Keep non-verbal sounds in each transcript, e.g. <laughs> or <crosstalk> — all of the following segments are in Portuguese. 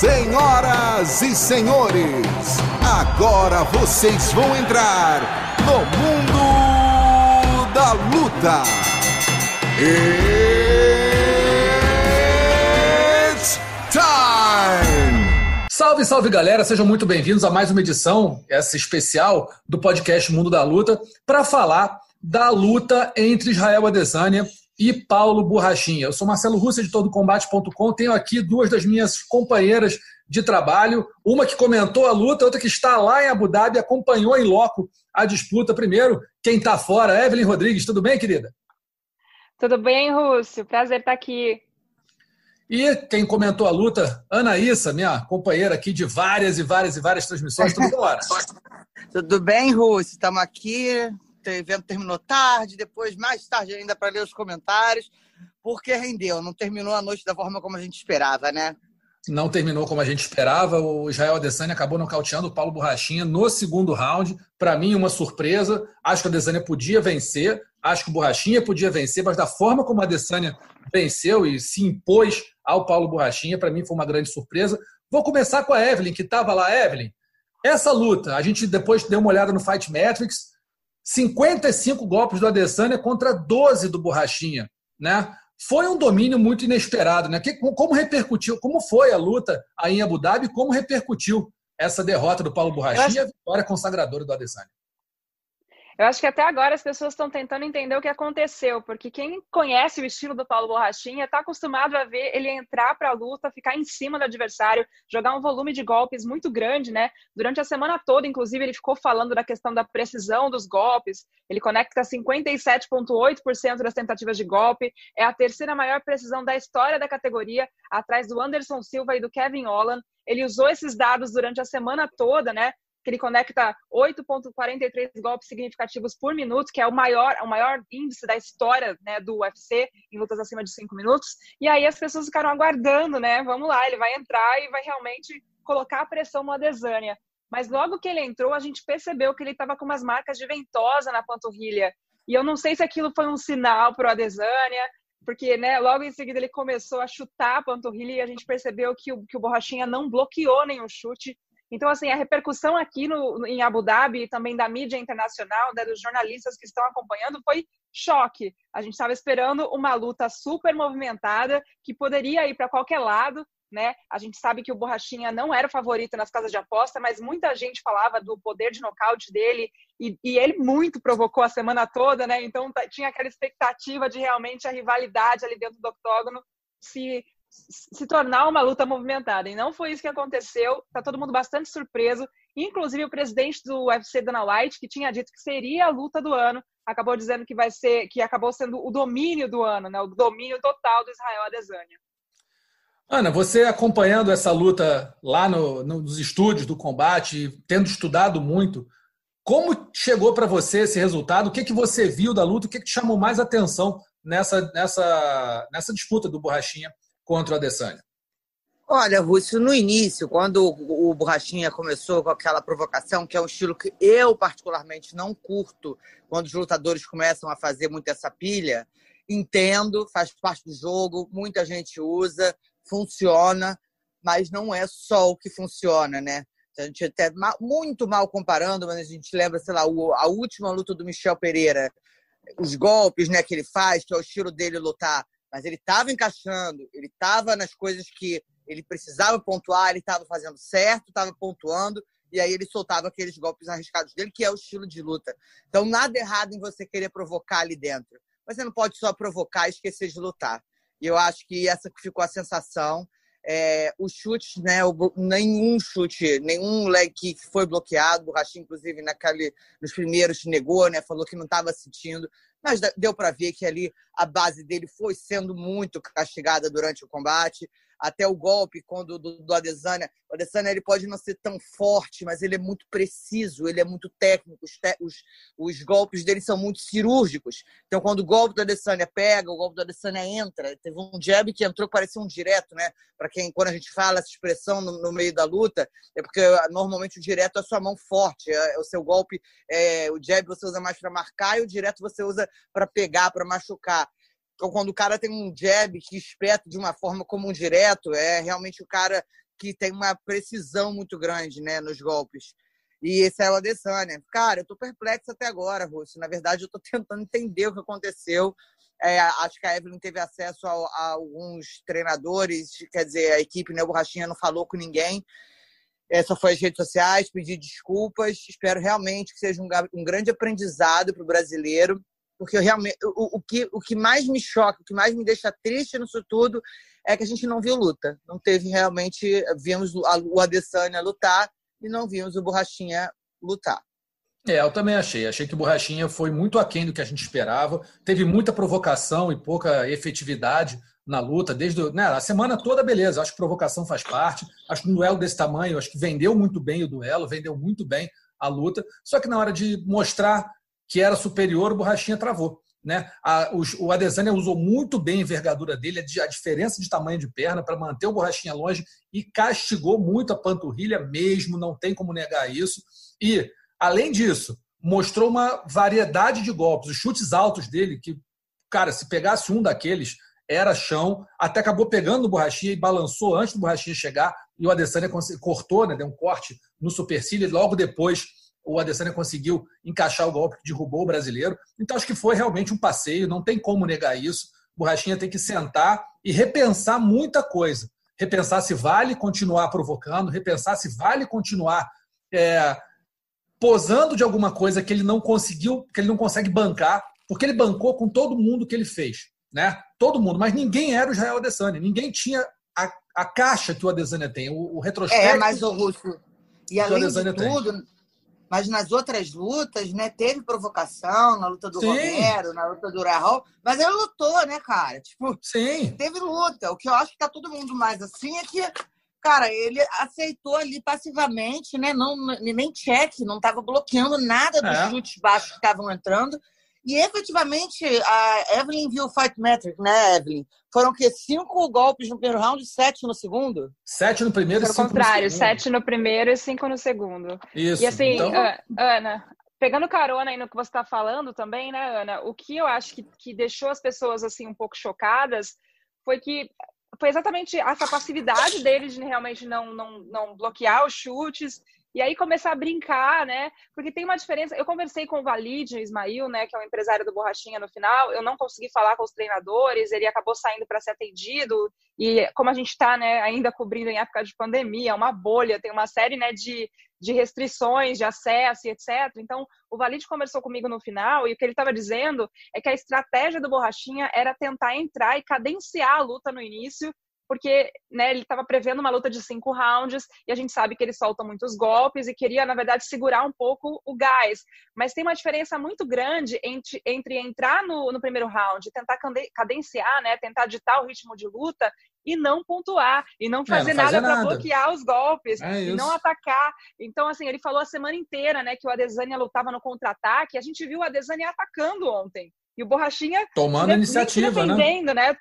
Senhoras e senhores, agora vocês vão entrar no mundo da luta. It's time! Salve, salve galera, sejam muito bem-vindos a mais uma edição, essa especial do podcast Mundo da Luta, para falar da luta entre Israel Adesanya e Paulo Borrachinha. Eu sou Marcelo Russo, editor do Combate.com. Tenho aqui duas das minhas companheiras de trabalho, uma que comentou a luta, outra que está lá em Abu Dhabi, acompanhou em loco a disputa. Primeiro, quem está fora, Evelyn Rodrigues. Tudo bem, querida? Tudo bem, Rússio. Prazer estar aqui. E quem comentou a luta, Anaísa, minha companheira aqui de várias e várias e várias transmissões. Tudo bem, <laughs> Tudo bem, Rússio? Estamos aqui o evento terminou tarde, depois mais tarde ainda para ler os comentários, porque rendeu, não terminou a noite da forma como a gente esperava, né? Não terminou como a gente esperava. O Israel Adesanya acabou nocauteando o Paulo Borrachinha no segundo round. Para mim, uma surpresa. Acho que o Adesanya podia vencer. Acho que o Borrachinha podia vencer, mas da forma como o Adesanya venceu e se impôs ao Paulo Borrachinha, para mim foi uma grande surpresa. Vou começar com a Evelyn, que estava lá. Evelyn, essa luta, a gente depois deu uma olhada no Fight Metrics. 55 golpes do Adesanya contra 12 do Borrachinha, né? Foi um domínio muito inesperado, né? Que, como repercutiu, como foi a luta aí em Abu Dhabi, como repercutiu essa derrota do Paulo Borrachinha acho... e a vitória consagradora do Adesanya? Eu acho que até agora as pessoas estão tentando entender o que aconteceu, porque quem conhece o estilo do Paulo Borrachinha está acostumado a ver ele entrar para a luta, ficar em cima do adversário, jogar um volume de golpes muito grande, né? Durante a semana toda, inclusive, ele ficou falando da questão da precisão dos golpes. Ele conecta 57,8% das tentativas de golpe, é a terceira maior precisão da história da categoria, atrás do Anderson Silva e do Kevin Holland. Ele usou esses dados durante a semana toda, né? Que ele conecta 8,43 golpes significativos por minuto, que é o maior, o maior índice da história né, do UFC em lutas acima de 5 minutos. E aí as pessoas ficaram aguardando, né? Vamos lá, ele vai entrar e vai realmente colocar a pressão no Adesanya. Mas logo que ele entrou, a gente percebeu que ele estava com umas marcas de ventosa na panturrilha. E eu não sei se aquilo foi um sinal para o Adesanya, porque né, logo em seguida ele começou a chutar a panturrilha e a gente percebeu que o, que o Borrachinha não bloqueou nenhum chute então, assim, a repercussão aqui no, em Abu Dhabi, também da mídia internacional, né, dos jornalistas que estão acompanhando, foi choque. A gente estava esperando uma luta super movimentada, que poderia ir para qualquer lado, né? A gente sabe que o Borrachinha não era o favorito nas casas de aposta, mas muita gente falava do poder de nocaute dele e, e ele muito provocou a semana toda, né? Então tinha aquela expectativa de realmente a rivalidade ali dentro do octógono se se tornar uma luta movimentada. E não foi isso que aconteceu. Está todo mundo bastante surpreso. Inclusive o presidente do UFC, Dana White, que tinha dito que seria a luta do ano, acabou dizendo que vai ser, que acabou sendo o domínio do ano, né? O domínio total do Israel Adesanya. Ana, você acompanhando essa luta lá no, nos estúdios do combate, tendo estudado muito, como chegou para você esse resultado? O que, que você viu da luta? O que, que te chamou mais atenção nessa, nessa, nessa disputa do Borrachinha contra o Adesanya? Olha, Rússio, no início, quando o Borrachinha começou com aquela provocação, que é um estilo que eu particularmente não curto, quando os lutadores começam a fazer muito essa pilha, entendo, faz parte do jogo, muita gente usa, funciona, mas não é só o que funciona, né? A gente até muito mal comparando, mas a gente lembra, sei lá, a última luta do Michel Pereira, os golpes né, que ele faz, que é o estilo dele lutar mas ele estava encaixando, ele estava nas coisas que ele precisava pontuar, ele estava fazendo certo, estava pontuando, e aí ele soltava aqueles golpes arriscados dele, que é o estilo de luta. Então, nada errado em você querer provocar ali dentro. Mas você não pode só provocar e esquecer de lutar. E eu acho que essa ficou a sensação. É, os chutes, né, nenhum chute, nenhum leg kick foi bloqueado. O Borrachinho, inclusive, naquele, nos primeiros negou, né, falou que não estava sentindo mas deu para ver que ali a base dele foi sendo muito castigada durante o combate até o golpe quando do, do Adesanya. O Adesanya ele pode não ser tão forte, mas ele é muito preciso, ele é muito técnico. Os, te, os, os golpes dele são muito cirúrgicos. Então, quando o golpe do Adesanya pega, o golpe do Adesanya entra. Teve um jab que entrou que parecia um direto, né? Para quem, quando a gente fala essa expressão no, no, meio da luta, é porque normalmente o direto é a sua mão forte. É, é o seu golpe, é, o jab você usa mais para marcar e o direto você usa para pegar, para machucar. Então, quando o cara tem um jab que espeta de uma forma como um direto, é realmente o cara que tem uma precisão muito grande né, nos golpes. E esse é o Adesanya. Cara, eu tô perplexo até agora, Russo. Na verdade, eu tô <laughs> tentando entender o que aconteceu. É, acho que a Evelyn teve acesso a, a, alguns treinadores, quer dizer, a equipe, né, o Borrachinha não falou com ninguém. É, só foi às redes sociais, pedir desculpas. Espero realmente que seja um, um grande aprendizado para o brasileiro, porque eu realmente, o, o, que, o que mais me choca, o que mais me deixa triste nisso tudo é que a gente não viu luta. Não teve realmente, vimos o Adesanya lutar e não vimos o Borrachinha lutar. É, eu também achei. Achei que o Borrachinha foi muito aquém do que a gente esperava. Teve muita provocação e pouca efetividade na luta, desde né, a semana toda, beleza. Acho que provocação faz parte. Acho que um duelo desse tamanho, acho que vendeu muito bem o duelo, vendeu muito bem a luta. Só que na hora de mostrar que era superior, o Borrachinha travou. Né? A, o, Adesanya usou muito bem a envergadura dele, a diferença de tamanho de perna para manter o Borrachinha longe e castigou muito a panturrilha mesmo, não tem como negar isso. E, além disso, mostrou uma variedade de golpes, os chutes altos dele, que, cara, se pegasse um daqueles, era chão, até acabou pegando o Borrachinha e balançou antes do Borrachinha chegar, e o Adesanya cortou, né, deu um corte no supercílio, e logo depois o Adesanya conseguiu encaixar o golpe que derrubou o brasileiro. Então acho que foi realmente um passeio, não tem como negar isso. O Borrachinha tem que sentar e repensar muita coisa. Repensar se vale continuar provocando, repensar se vale continuar é, posando de alguma coisa que ele não conseguiu, que ele não consegue bancar, porque ele bancou com todo mundo que ele fez, né? Todo mundo, mas ninguém era o Israel Adesanya, ninguém tinha a, a caixa que o Adesanya tem, o, o retrospecto. É, mas o Russo. E além de tudo, tem mas nas outras lutas, né, teve provocação na luta do Sim. Romero, na luta do Rahul, mas ele lutou, né, cara? Tipo, Sim. teve luta. O que eu acho que tá todo mundo mais assim é que, cara, ele aceitou ali passivamente, né? Não, nem check, não estava bloqueando nada dos é. chutes baixos que estavam entrando. E efetivamente, a Evelyn viu o Fight Metric, né, Evelyn? Foram que cinco golpes no primeiro round e sete no segundo? Sete no primeiro e cinco contrário, no segundo. sete no primeiro e cinco no segundo. Isso. E assim, então... Ana, pegando carona aí no que você está falando também, né, Ana? O que eu acho que, que deixou as pessoas assim um pouco chocadas foi que foi exatamente essa passividade dele de realmente não, não, não bloquear os chutes e aí começar a brincar, né? Porque tem uma diferença. Eu conversei com o Valide, o Ismail, né, que é o empresário do Borrachinha no final. Eu não consegui falar com os treinadores, ele acabou saindo para ser atendido. E como a gente está, né, ainda cobrindo em época de pandemia, uma bolha, tem uma série, né, de, de restrições de acesso e etc. Então, o Valide conversou comigo no final e o que ele estava dizendo é que a estratégia do Borrachinha era tentar entrar e cadenciar a luta no início porque né, ele estava prevendo uma luta de cinco rounds e a gente sabe que ele solta muitos golpes e queria, na verdade, segurar um pouco o gás. Mas tem uma diferença muito grande entre, entre entrar no, no primeiro round, tentar cadenciar, né, tentar ditar o ritmo de luta e não pontuar, e não fazer, é, não nada para bloquear os golpes, é e não atacar. Então, assim, ele falou a semana inteira né, que o Adesanya lutava no contra-ataque, a gente viu o Adesanya atacando ontem. E o Borrachinha tomando iniciativa, né? né?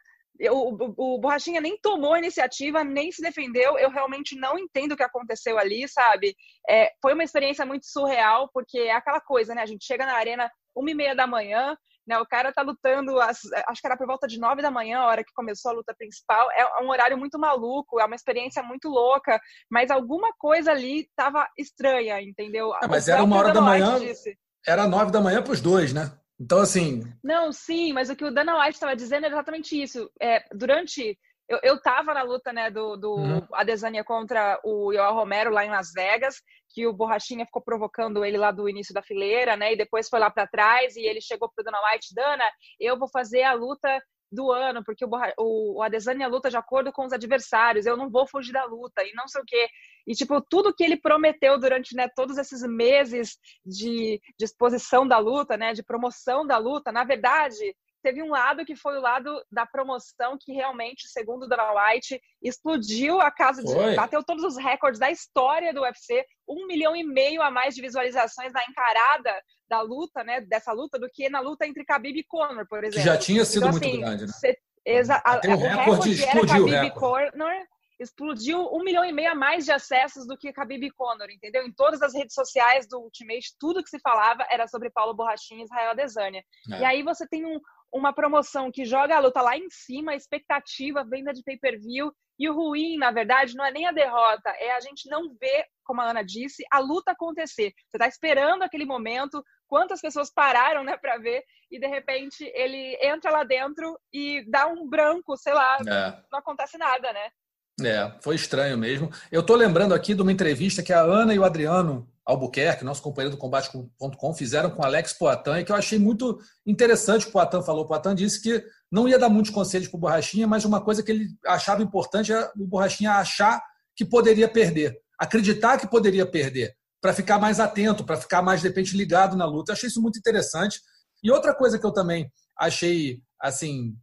O, o, o Borrachinha nem tomou iniciativa, nem se defendeu. Eu realmente não entendo o que aconteceu ali, sabe? É, foi uma experiência muito surreal, porque é aquela coisa, né? A gente chega na arena uma e meia da manhã, né? O cara tá lutando, acho que era por volta de nove da manhã, a hora que começou a luta principal. É um horário muito maluco, é uma experiência muito louca, mas alguma coisa ali tava estranha, entendeu? É, mas era uma hora da manhã, disse. era nove da manhã para os dois, né? Então, assim. Não, sim, mas o que o Dana White estava dizendo é exatamente isso. É, durante. Eu, eu tava na luta né, do, do uhum. Adesanya contra o Yoel Romero lá em Las Vegas, que o Borrachinha ficou provocando ele lá do início da fileira, né? E depois foi lá para trás e ele chegou pro Dana White, Dana, eu vou fazer a luta do ano, porque o, o, o Adesanya luta de acordo com os adversários, eu não vou fugir da luta, e não sei o quê. E, tipo, tudo que ele prometeu durante né, todos esses meses de, de exposição da luta, né, de promoção da luta, na verdade, teve um lado que foi o lado da promoção que realmente, segundo o Dana White, explodiu a casa de. Foi. bateu todos os recordes da história do UFC, um milhão e meio a mais de visualizações na encarada da luta, né? Dessa luta, do que na luta entre Khabib e Conor, por exemplo. Que já tinha sido então, muito assim, grande, né? Cê, exa a, o, o recorde, era Khabib e Conor explodiu um milhão e meio a mais de acessos do que Khabib e Conor, entendeu? Em todas as redes sociais do Ultimate, tudo que se falava era sobre Paulo Borrachinha e Israel Adesanya. É. E aí você tem um, uma promoção que joga a luta lá em cima, expectativa, venda de pay-per-view. E o ruim, na verdade, não é nem a derrota, é a gente não ver, como a Ana disse, a luta acontecer. Você está esperando aquele momento, quantas pessoas pararam né, para ver, e de repente ele entra lá dentro e dá um branco, sei lá, é. não acontece nada, né? É, foi estranho mesmo. Eu estou lembrando aqui de uma entrevista que a Ana e o Adriano Albuquerque, nosso companheiro do combate.com, fizeram com Alex Poitin, e que eu achei muito interessante o Poitin falou. O Poitin disse que não ia dar muitos conselhos para o Borrachinha, mas uma coisa que ele achava importante é o Borrachinha achar que poderia perder, acreditar que poderia perder, para ficar mais atento, para ficar mais, de repente, ligado na luta. Eu achei isso muito interessante. E outra coisa que eu também achei, assim,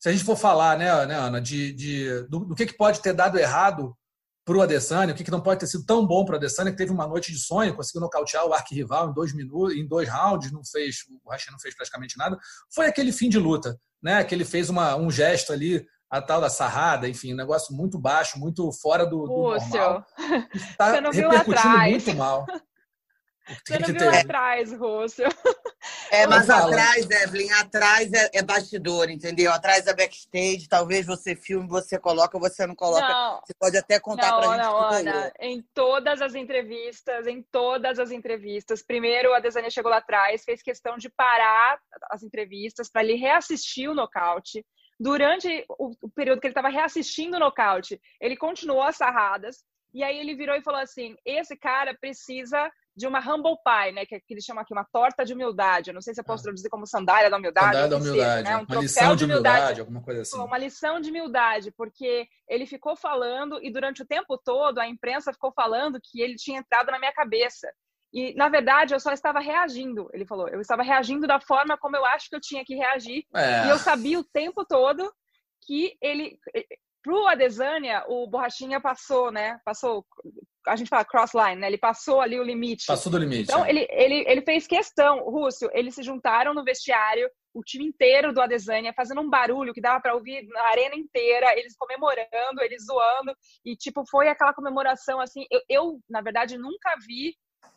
se a gente for falar, né, né Ana, de, de do, do, que, que pode ter dado errado para o Adesanya, o que, que não pode ter sido tão bom para o Adesanya, que teve uma noite de sonho, conseguiu nocautear o arquirrival em dois minutos, em dois rounds, não fez, o Rachin não fez praticamente nada, foi aquele fim de luta, né, que ele fez uma, um gesto ali, a tal da sarrada, enfim, um negócio muito baixo, muito fora do, do normal. Está repercutindo muito mal. Você não viu atrás, Russell. É, mas atrás, Evelyn, atrás é, é, bastidor, entendeu? Atrás é backstage, talvez você filme, você coloca, você não coloca. Não, você pode até contar não, pra gente. Não, Ana, em todas as entrevistas, em todas as entrevistas, primeiro a Desânia chegou lá atrás, fez questão de parar as entrevistas para ele reassistir o nocaute. Durante o, o período que ele estava reassistindo o nocaute, ele continuou as sarradas, e aí ele virou e falou assim: esse cara precisa de uma humble pie, né? Que, é que eles chamam aqui uma torta de humildade. Eu não sei se eu posso ah. traduzir como sandália da humildade. Sandália da humildade. Seja, né? um uma lição de humildade, humildade, alguma coisa assim. Uma lição de humildade, porque ele ficou falando e durante o tempo todo a imprensa ficou falando que ele tinha entrado na minha cabeça. E, na verdade, eu só estava reagindo. Ele falou, eu estava reagindo da forma como eu acho que eu tinha que reagir. É. E eu sabia o tempo todo que ele pro Adesanya, o Borrachinha passou, né? Passou, a gente fala crossline, né? Ele passou ali o limite. Passou do limite. Então, é. ele, ele, ele fez questão, Rússio, eles se juntaram no vestiário, o time inteiro do Adesanya, fazendo um barulho que dava para ouvir na arena inteira, eles comemorando, eles zoando, e, tipo, foi aquela comemoração, assim, eu, eu na verdade, nunca vi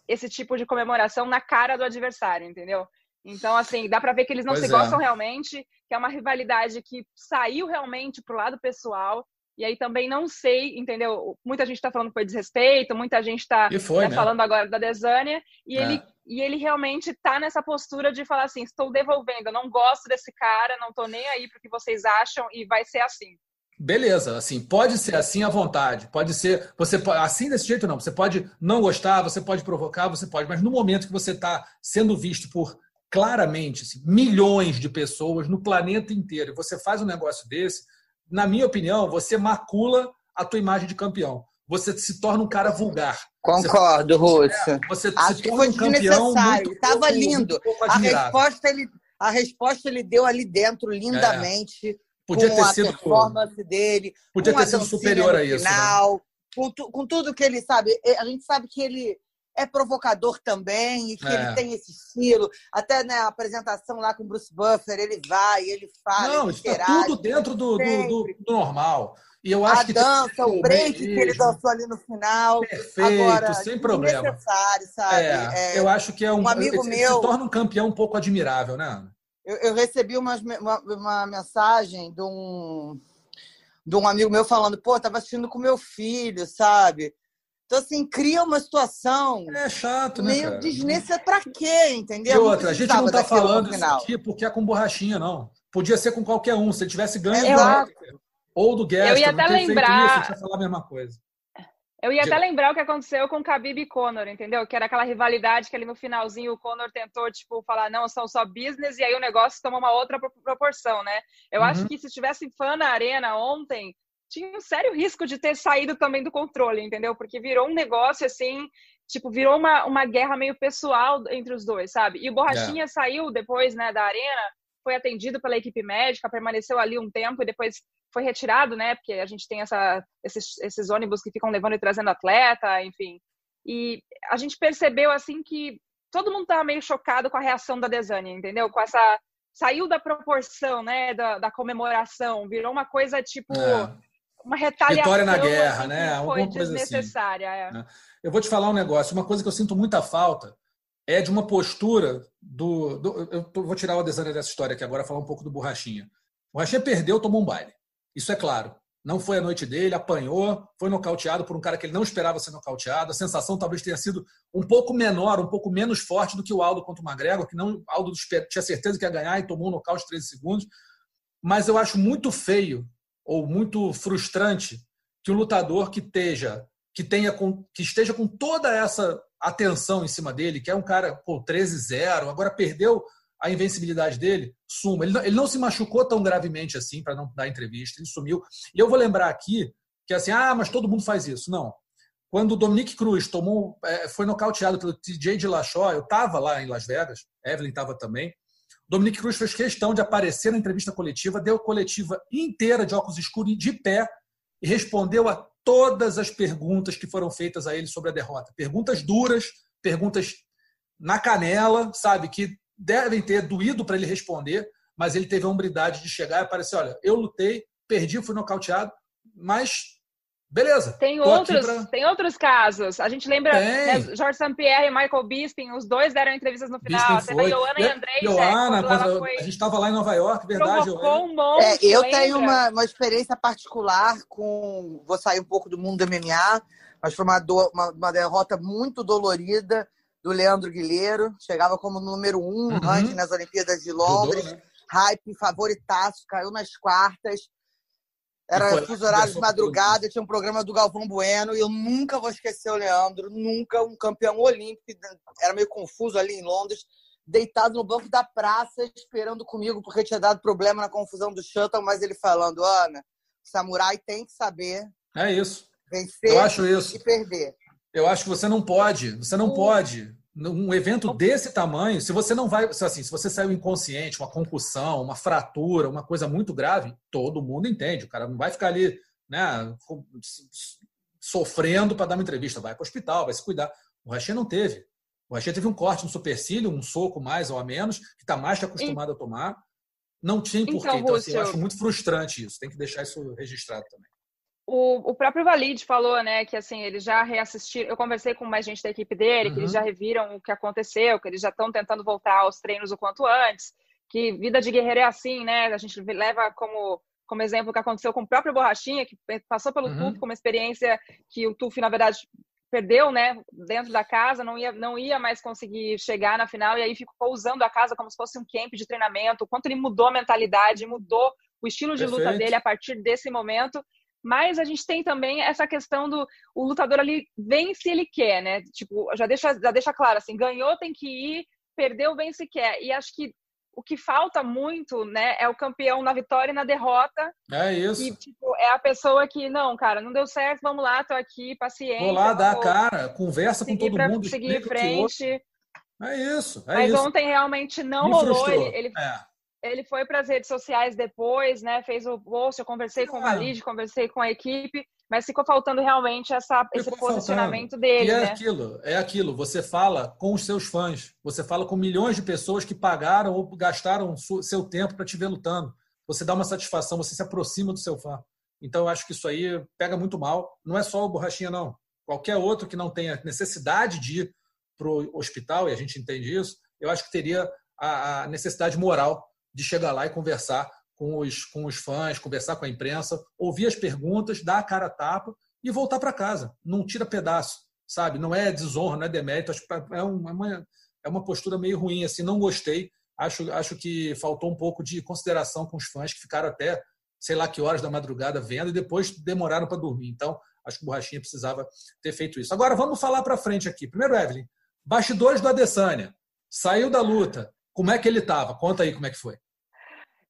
esse tipo de comemoração na cara do adversário, entendeu? Então, assim, dá para ver que eles não pois se é. gostam realmente, que é uma rivalidade que saiu realmente pro lado pessoal. E aí também não sei, entendeu? Muita gente está falando que foi desrespeito, muita gente está né, né? falando agora da Desânia, e, é. ele, e ele realmente está nessa postura de falar assim: estou devolvendo, eu não gosto desse cara, não estou nem aí para o que vocês acham, e vai ser assim. Beleza, assim, pode ser assim à vontade, pode ser, você assim desse jeito não, você pode não gostar, você pode provocar, você pode, mas no momento que você está sendo visto por claramente assim, milhões de pessoas no planeta inteiro, e você faz um negócio desse, na minha opinião, você macula a tua imagem de campeão. Você se torna um cara vulgar. Concordo, Russo. Você, você se torna um campeão muito Estava lindo. a resposta, ele, a resposta ele deu ali dentro lindamente. É. Podia ter sido performance dele. Podia ter sido superior a isso. Né? Final, né? com, com tudo que ele sabe. A gente sabe que ele é provocador também e que é. ele tem esse estilo. Até na né, apresentação lá com o Bruce Buffer, ele vai, ele fala. Não, está tudo dentro do, do, do, do, normal. E eu acho a que dança, o break que ele dançou ali no final. Perfeito, Agora, sem problema. Necessário, sabe? É, é, eu acho que é um, um amigo ele, meu. Se torna um campeão um pouco admirável, né? Eu, eu recebi uma, uma, uma mensagem de um de um amigo meu falando, pô, tava assistindo com meu filho, sabe? Então, assim, cria uma situação. É chato, né? Meio desnecessária. Pra quê, entendeu? E outra, a gente não tá falando isso aqui porque é com borrachinha, não. Podia ser com qualquer um. Se ele tivesse ganho do ou do Guest, eu ia até lembrar. Isso, ia falar a mesma coisa. Eu ia até lembrar o que aconteceu com Khabib e Conor, entendeu? Que era aquela rivalidade que ali no finalzinho o Conor tentou, tipo, falar, não, são só business, e aí o negócio toma uma outra proporção, né? Eu uhum. acho que se tivesse fã na arena ontem, tinha um sério risco de ter saído também do controle, entendeu? Porque virou um negócio assim, tipo, virou uma, uma guerra meio pessoal entre os dois, sabe? E o Borrachinha é. saiu depois, né, da arena, foi atendido pela equipe médica, permaneceu ali um tempo e depois foi retirado, né? Porque a gente tem essa, esses, esses ônibus que ficam levando e trazendo atleta, enfim. E a gente percebeu, assim, que todo mundo tava meio chocado com a reação da Desânia, entendeu? Com essa saiu da proporção, né, da, da comemoração, virou uma coisa tipo é uma retaliação. Vitória na guerra, né? Alguma coisa desnecessária. Assim. É. Eu vou te falar um negócio, uma coisa que eu sinto muita falta é de uma postura do. do eu vou tirar o Adesanya dessa história aqui agora, falar um pouco do Borrachinha. O Borrachinha perdeu, tomou um baile. Isso é claro. Não foi a noite dele, apanhou, foi nocauteado por um cara que ele não esperava ser nocauteado. A sensação talvez tenha sido um pouco menor, um pouco menos forte do que o Aldo contra o McGregor, que não, Aldo tinha certeza que ia ganhar e tomou um nocaute de 13 segundos. Mas eu acho muito feio ou muito frustrante que um lutador que esteja que tenha que esteja com toda essa atenção em cima dele, que é um cara pô, 13-0, agora perdeu a invencibilidade dele, suma. Ele não, ele não se machucou tão gravemente assim para não dar entrevista, ele sumiu. E eu vou lembrar aqui que assim, ah, mas todo mundo faz isso. Não. Quando o Dominique Cruz tomou, é, foi nocauteado pelo TJ de Lachó, eu estava lá em Las Vegas, Evelyn estava também. Dominique Cruz fez questão de aparecer na entrevista coletiva, deu coletiva inteira de óculos escuros de pé e respondeu a todas as perguntas que foram feitas a ele sobre a derrota. Perguntas duras, perguntas na canela, sabe, que devem ter doído para ele responder, mas ele teve a hombridade de chegar e aparecer: olha, eu lutei, perdi, fui nocauteado, mas Beleza. Tem outros, pra... tem outros casos. A gente lembra né, Jorge St. Pierre e Michael Bisping, os dois deram entrevistas no final. Bisping Teve a Ioana e, e Andrei. Ioana, quando foi... a gente estava lá em Nova York, verdade. Um monte, é, eu lembra? tenho uma, uma experiência particular com. Vou sair um pouco do mundo do MMA, mas foi uma, do... uma, uma derrota muito dolorida do Leandro Guilheiro. Chegava como número um uhum. antes nas Olimpíadas de Londres. Né? Hype, favoritaço, caiu nas quartas era fuso horário de madrugada, tinha um programa do Galvão Bueno e eu nunca vou esquecer o Leandro, nunca um campeão olímpico, era meio confuso ali em Londres, deitado no banco da praça esperando comigo porque tinha dado problema na confusão do shuttle, mas ele falando, Ana, samurai tem que saber. É isso. Vencer eu acho isso. e perder. Eu acho que você não pode, você não pode um evento desse tamanho, se você não vai, assim, se você saiu inconsciente, uma concussão, uma fratura, uma coisa muito grave, todo mundo entende. O cara não vai ficar ali, né, sofrendo para dar uma entrevista, vai para o hospital, vai se cuidar. O Rachinha não teve. O Rachinha teve um corte no supercílio, um soco mais ou a menos, que está mais que acostumado a tomar. Não tinha porquê. Então, então assim, eu acho muito frustrante isso. Tem que deixar isso registrado também. O, o, próprio Valide falou, né, que assim, eles já reassistiram. Eu conversei com mais gente da equipe dele, uhum. que eles uhum. já reviram o que aconteceu, que eles já estão tentando voltar aos treinos o quanto antes. Que vida de guerreiro é assim, né? A gente leva como, como exemplo o que aconteceu com o próprio Borrachinha, que passou pelo uhum. TUF, como experiência que o TUF, na verdade, perdeu, né, dentro da casa, não ia, não ia mais conseguir chegar na final, e aí ficou usando a casa como se fosse um camp de treinamento. O quanto ele mudou a mentalidade, mudou o estilo de Perfeito. luta dele a partir desse momento. Mas a gente tem também essa questão do o lutador ali vem se ele quer, né? Tipo, já deixa, já deixa claro assim, ganhou tem que ir, perdeu vem se quer. E acho que o que falta muito, né, é o campeão na vitória e na derrota. É isso. E, tipo, é a pessoa que, não, cara, não deu certo, vamos lá, tô aqui, paciência. Vou lá, dá a cara, conversa com todo mundo, seguir em frente. É isso, é Mas isso. ontem realmente não Me rolou. Ele, ele, é ele foi para as redes sociais depois, né? Fez o post, eu conversei com o Valide, conversei com a equipe, mas ficou faltando realmente essa, esse posicionamento faltando. dele. E é né? aquilo, é aquilo. Você fala com os seus fãs, você fala com milhões de pessoas que pagaram ou gastaram seu tempo para te ver lutando. Você dá uma satisfação, você se aproxima do seu fã. Então, eu acho que isso aí pega muito mal. Não é só o Borrachinha, não. Qualquer outro que não tenha necessidade de ir para o hospital, e a gente entende isso, eu acho que teria a necessidade moral de chegar lá e conversar com os, com os fãs, conversar com a imprensa, ouvir as perguntas, dar a cara a tapa e voltar para casa. Não tira pedaço, sabe? Não é desonra, não é demérito. É, é uma, é uma postura meio ruim, assim, não gostei. Acho, acho que faltou um pouco de consideração com os fãs que ficaram até sei lá que horas da madrugada vendo e depois demoraram para dormir. Então, acho que o Borrachinha precisava ter feito isso. Agora, vamos falar para frente aqui. Primeiro, Evelyn, bastidores do Adesanya. Saiu da luta. Como é que ele estava? Conta aí como é que foi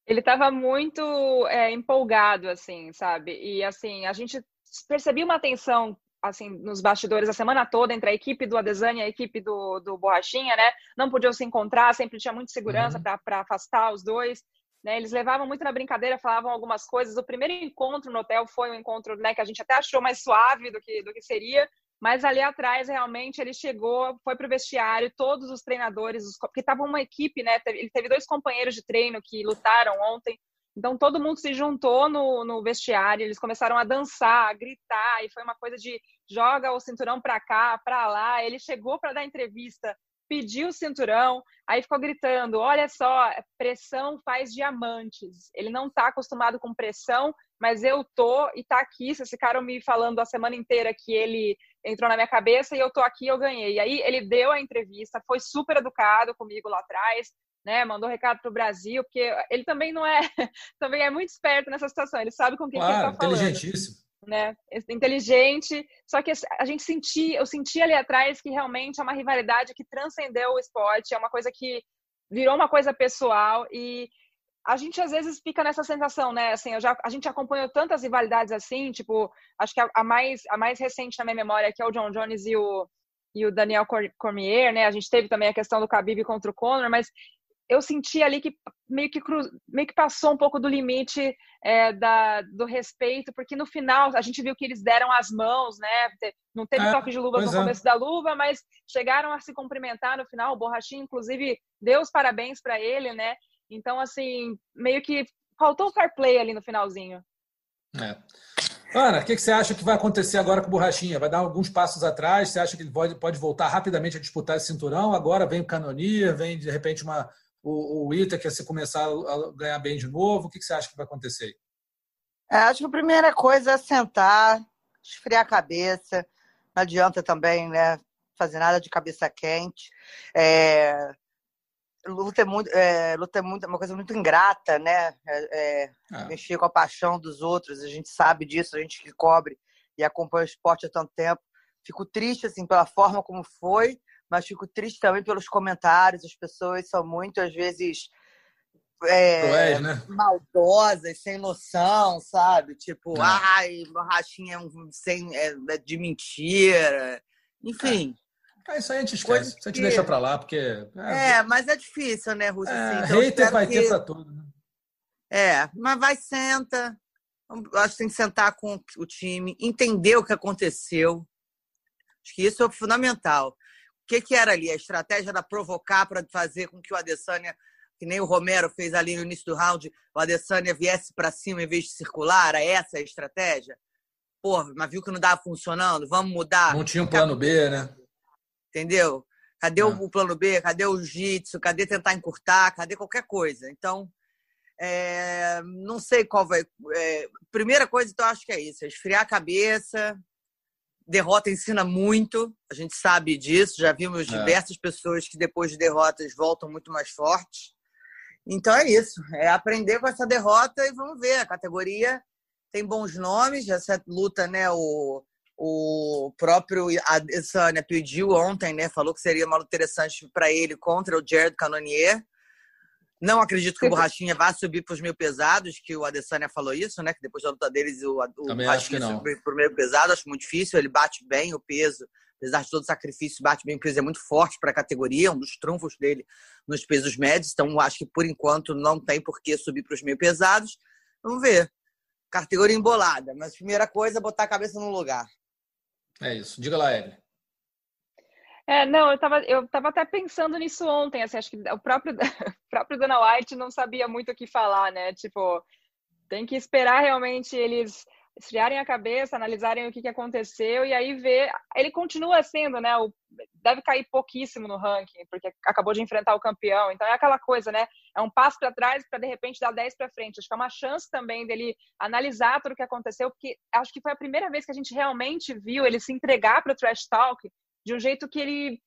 ele estava muito é, empolgado, assim, sabe? E assim, a gente percebia uma tensão assim nos bastidores a semana toda entre a equipe do Adesanya e a equipe do, do Borrachinha, né? Não podiam se encontrar, sempre tinha muita segurança uhum. para afastar os dois. Né, eles levavam muito na brincadeira, falavam algumas coisas. O primeiro encontro no hotel foi um encontro né, que a gente até achou mais suave do que, do que seria, mas ali atrás, realmente, ele chegou, foi para o vestiário, todos os treinadores, porque estava uma equipe, né? Ele teve dois companheiros de treino que lutaram ontem. Então, todo mundo se juntou no, no vestiário, eles começaram a dançar, a gritar, e foi uma coisa de joga o cinturão para cá, para lá. Ele chegou para dar entrevista pediu o cinturão, aí ficou gritando: olha só, pressão faz diamantes. Ele não está acostumado com pressão, mas eu tô e tá aqui. Esse cara me falando a semana inteira que ele entrou na minha cabeça e eu tô aqui, eu ganhei. E aí ele deu a entrevista, foi super educado comigo lá atrás, né? Mandou recado pro Brasil, porque ele também não é, <laughs> também é muito esperto nessa situação. Ele sabe com quem claro, que ele tá falando. Inteligentíssimo né? Inteligente, só que a gente sentia, eu senti ali atrás que realmente é uma rivalidade que transcendeu o esporte, é uma coisa que virou uma coisa pessoal e a gente às vezes fica nessa sensação, né? Assim, já, a gente acompanhou tantas rivalidades assim, tipo, acho que a, a mais a mais recente na minha memória que é o John Jones e o e o Daniel Cormier, né? A gente teve também a questão do Khabib contra o Conor, mas eu senti ali que meio que, cru, meio que passou um pouco do limite é, da, do respeito, porque no final a gente viu que eles deram as mãos, né? Não teve é, toque de luva no é. começo da luva, mas chegaram a se cumprimentar no final. O Borrachinho, inclusive, deu os parabéns para ele, né? Então, assim, meio que faltou o fair play ali no finalzinho. É. Ana, o que, que, você acha que vai acontecer agora com o Borrachinha? Vai dar alguns passos atrás? Você acha que ele pode, pode voltar rapidamente a disputar esse cinturão? Agora vem o Canonier, vem de repente uma, o, o Ita quer se começar a ganhar bem de novo? O que, que você acha que vai acontecer? É, acho que a primeira coisa é sentar, esfriar a cabeça. Não adianta também né, fazer nada de cabeça quente. É, luta é muito, é, luta é muito, uma coisa muito ingrata, né? É, é, é. Mexer com a paixão dos outros, a gente sabe disso, a gente que cobre e acompanha o esporte há tanto tempo. Fico triste assim pela forma como foi, mas fico triste também pelos comentários. As pessoas são muito, às vezes, é, né? maldosas, sem noção, sabe? Tipo, é. ai, borrachinha é, um, sem, é, é de mentira. Enfim. É. isso aí a gente esquece. Isso a gente deixa pra lá, porque. É, é mas é difícil, né, Rússia? É, assim, então, hater vai que... ter pra tudo. Né? É, mas vai, senta. Acho que tem que sentar com o time, entender o que aconteceu. Acho que isso é fundamental que, que era ali? A estratégia era provocar para fazer com que o Adesanya, que nem o Romero fez ali no início do round, o Adesanya viesse para cima em vez de circular? Era essa a estratégia? Pô, mas viu que não estava funcionando? Vamos mudar. Não tinha um plano B, né? Entendeu? Cadê o é. plano B? Cadê o jiu-jitsu? Cadê tentar encurtar? Cadê qualquer coisa? Então, é, não sei qual vai. É, primeira coisa, então, acho que é isso: é esfriar a cabeça, derrota ensina muito, a gente sabe disso, já vimos é. diversas pessoas que depois de derrotas voltam muito mais fortes. Então é isso, é aprender com essa derrota e vamos ver. A categoria tem bons nomes, essa luta, né? O, o próprio Adesanya pediu ontem, né? Falou que seria uma luta interessante para ele contra o Jared Cannonier. Não acredito que o Borrachinha vá subir para os mil pesados, que o Adesanya falou isso, né? Que depois da luta deles o, o Borrachinha subir para o meio pesado. Acho muito difícil. Ele bate bem o peso, apesar de todo o sacrifício, bate bem o peso. É muito forte para a categoria, um dos trunfos dele nos pesos médios. Então, acho que por enquanto não tem por que subir para os meio pesados. Vamos ver. Categoria embolada. Mas primeira coisa é botar a cabeça no lugar. É isso. Diga lá, Evelyn. É, não, eu estava eu tava até pensando nisso ontem, assim, acho que o próprio, <laughs> o próprio Dana White não sabia muito o que falar, né? Tipo, tem que esperar realmente eles esfriarem a cabeça, analisarem o que, que aconteceu e aí ver. Ele continua sendo, né? O, deve cair pouquíssimo no ranking, porque acabou de enfrentar o campeão. Então é aquela coisa, né? É um passo para trás para de repente dar 10 para frente. Acho que é uma chance também dele analisar tudo o que aconteceu, porque acho que foi a primeira vez que a gente realmente viu ele se entregar para o trash talk de um jeito que ele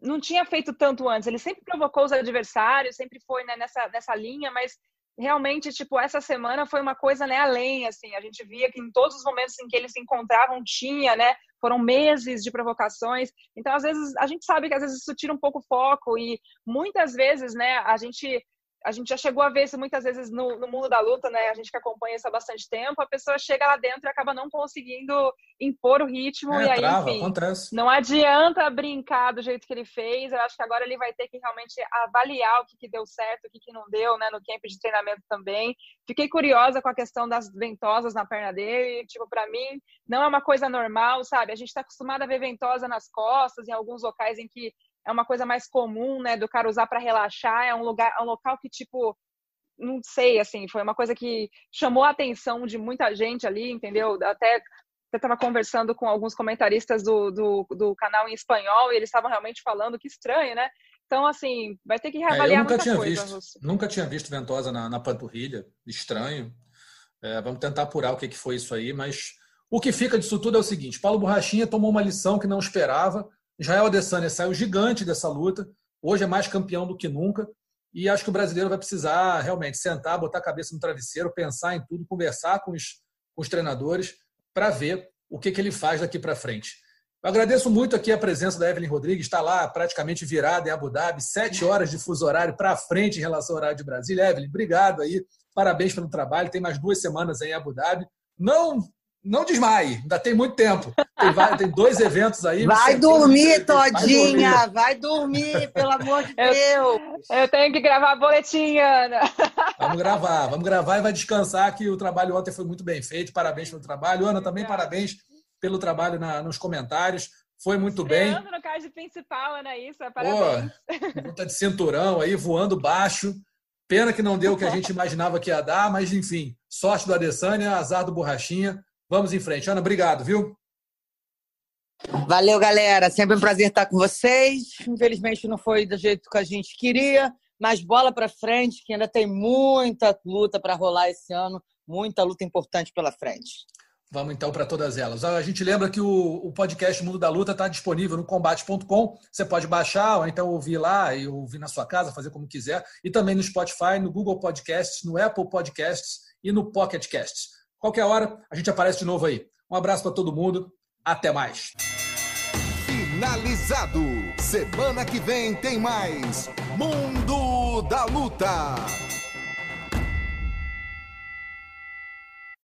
não tinha feito tanto antes. Ele sempre provocou os adversários, sempre foi né, nessa, nessa linha, mas realmente, tipo, essa semana foi uma coisa, né, além, assim, a gente via que em todos os momentos em que eles se encontravam tinha, né, foram meses de provocações, então, às vezes, a gente sabe que às vezes isso tira um pouco o foco e muitas vezes, né, a gente a gente já chegou a ver isso muitas vezes no, no, mundo da luta, né? A gente que acompanha isso há bastante tempo, a pessoa chega lá dentro e acaba não conseguindo impor o ritmo é, e aí, trava, enfim, acontece. não adianta brincar do jeito que ele fez. Eu acho que agora ele vai ter que realmente avaliar o que, que deu certo, o que, que não deu, né? No camp de treinamento também. Fiquei curiosa com a questão das ventosas na perna dele. Tipo, para mim, não é uma coisa normal, sabe? A gente está acostumado a ver ventosa nas costas, em alguns locais em que é uma coisa mais comum, né, do cara usar para relaxar, é um lugar, é um local que tipo não sei, assim, foi uma coisa que chamou a atenção de muita gente ali, entendeu? Até até estava conversando com alguns comentaristas do, do, do, canal em espanhol e eles estavam realmente falando que estranho, né? Então, assim, vai ter que reavaliar é, eu nunca tinha coisa, visto, Nunca tinha visto ventosa na, na panturrilha, estranho. É, vamos tentar apurar o que, que foi isso aí, mas o que fica disso tudo é o seguinte: Paulo Borrachinha tomou uma lição que não esperava. Israel Adesanya saiu gigante dessa luta, hoje é mais campeão do que nunca. E acho que o brasileiro vai precisar realmente sentar, botar a cabeça no travesseiro, pensar em tudo, conversar com os, com os treinadores para ver o que, que ele faz daqui para frente. Eu agradeço muito aqui a presença da Evelyn Rodrigues, está lá praticamente virada em Abu Dhabi, sete horas de fuso horário para frente em relação ao horário de Brasília. Evelyn, obrigado aí, parabéns pelo trabalho, tem mais duas semanas aí em Abu Dhabi. Não não desmaie, ainda tem muito tempo. Tem, vai, tem dois eventos aí. Vai dormir, Todinha, vai dormir, pelo amor de <laughs> Deus. Eu tenho que gravar boletim, Ana. <laughs> Vamos gravar, vamos gravar e vai descansar, que o trabalho ontem foi muito bem feito. Parabéns pelo trabalho. Ana, também parabéns pelo trabalho na, nos comentários. Foi muito Estreando bem. no card principal, Ana Issa, parabéns. Pô, luta de cinturão aí, voando baixo. Pena que não deu o que a gente imaginava que ia dar, mas enfim, sorte do Adesanya, azar do Borrachinha. Vamos em frente. Ana, obrigado, viu? Valeu, galera. Sempre um prazer estar com vocês. Infelizmente não foi do jeito que a gente queria, mas bola para frente, que ainda tem muita luta para rolar esse ano, muita luta importante pela frente. Vamos então para todas elas. A gente lembra que o, o podcast Mundo da Luta está disponível no combate.com. Você pode baixar ou então ouvir lá e ouvir na sua casa, fazer como quiser. E também no Spotify, no Google Podcasts, no Apple Podcasts e no Pocket Casts. Qualquer hora a gente aparece de novo aí. Um abraço para todo mundo. Até mais. Finalizado. Semana que vem tem mais Mundo da Luta.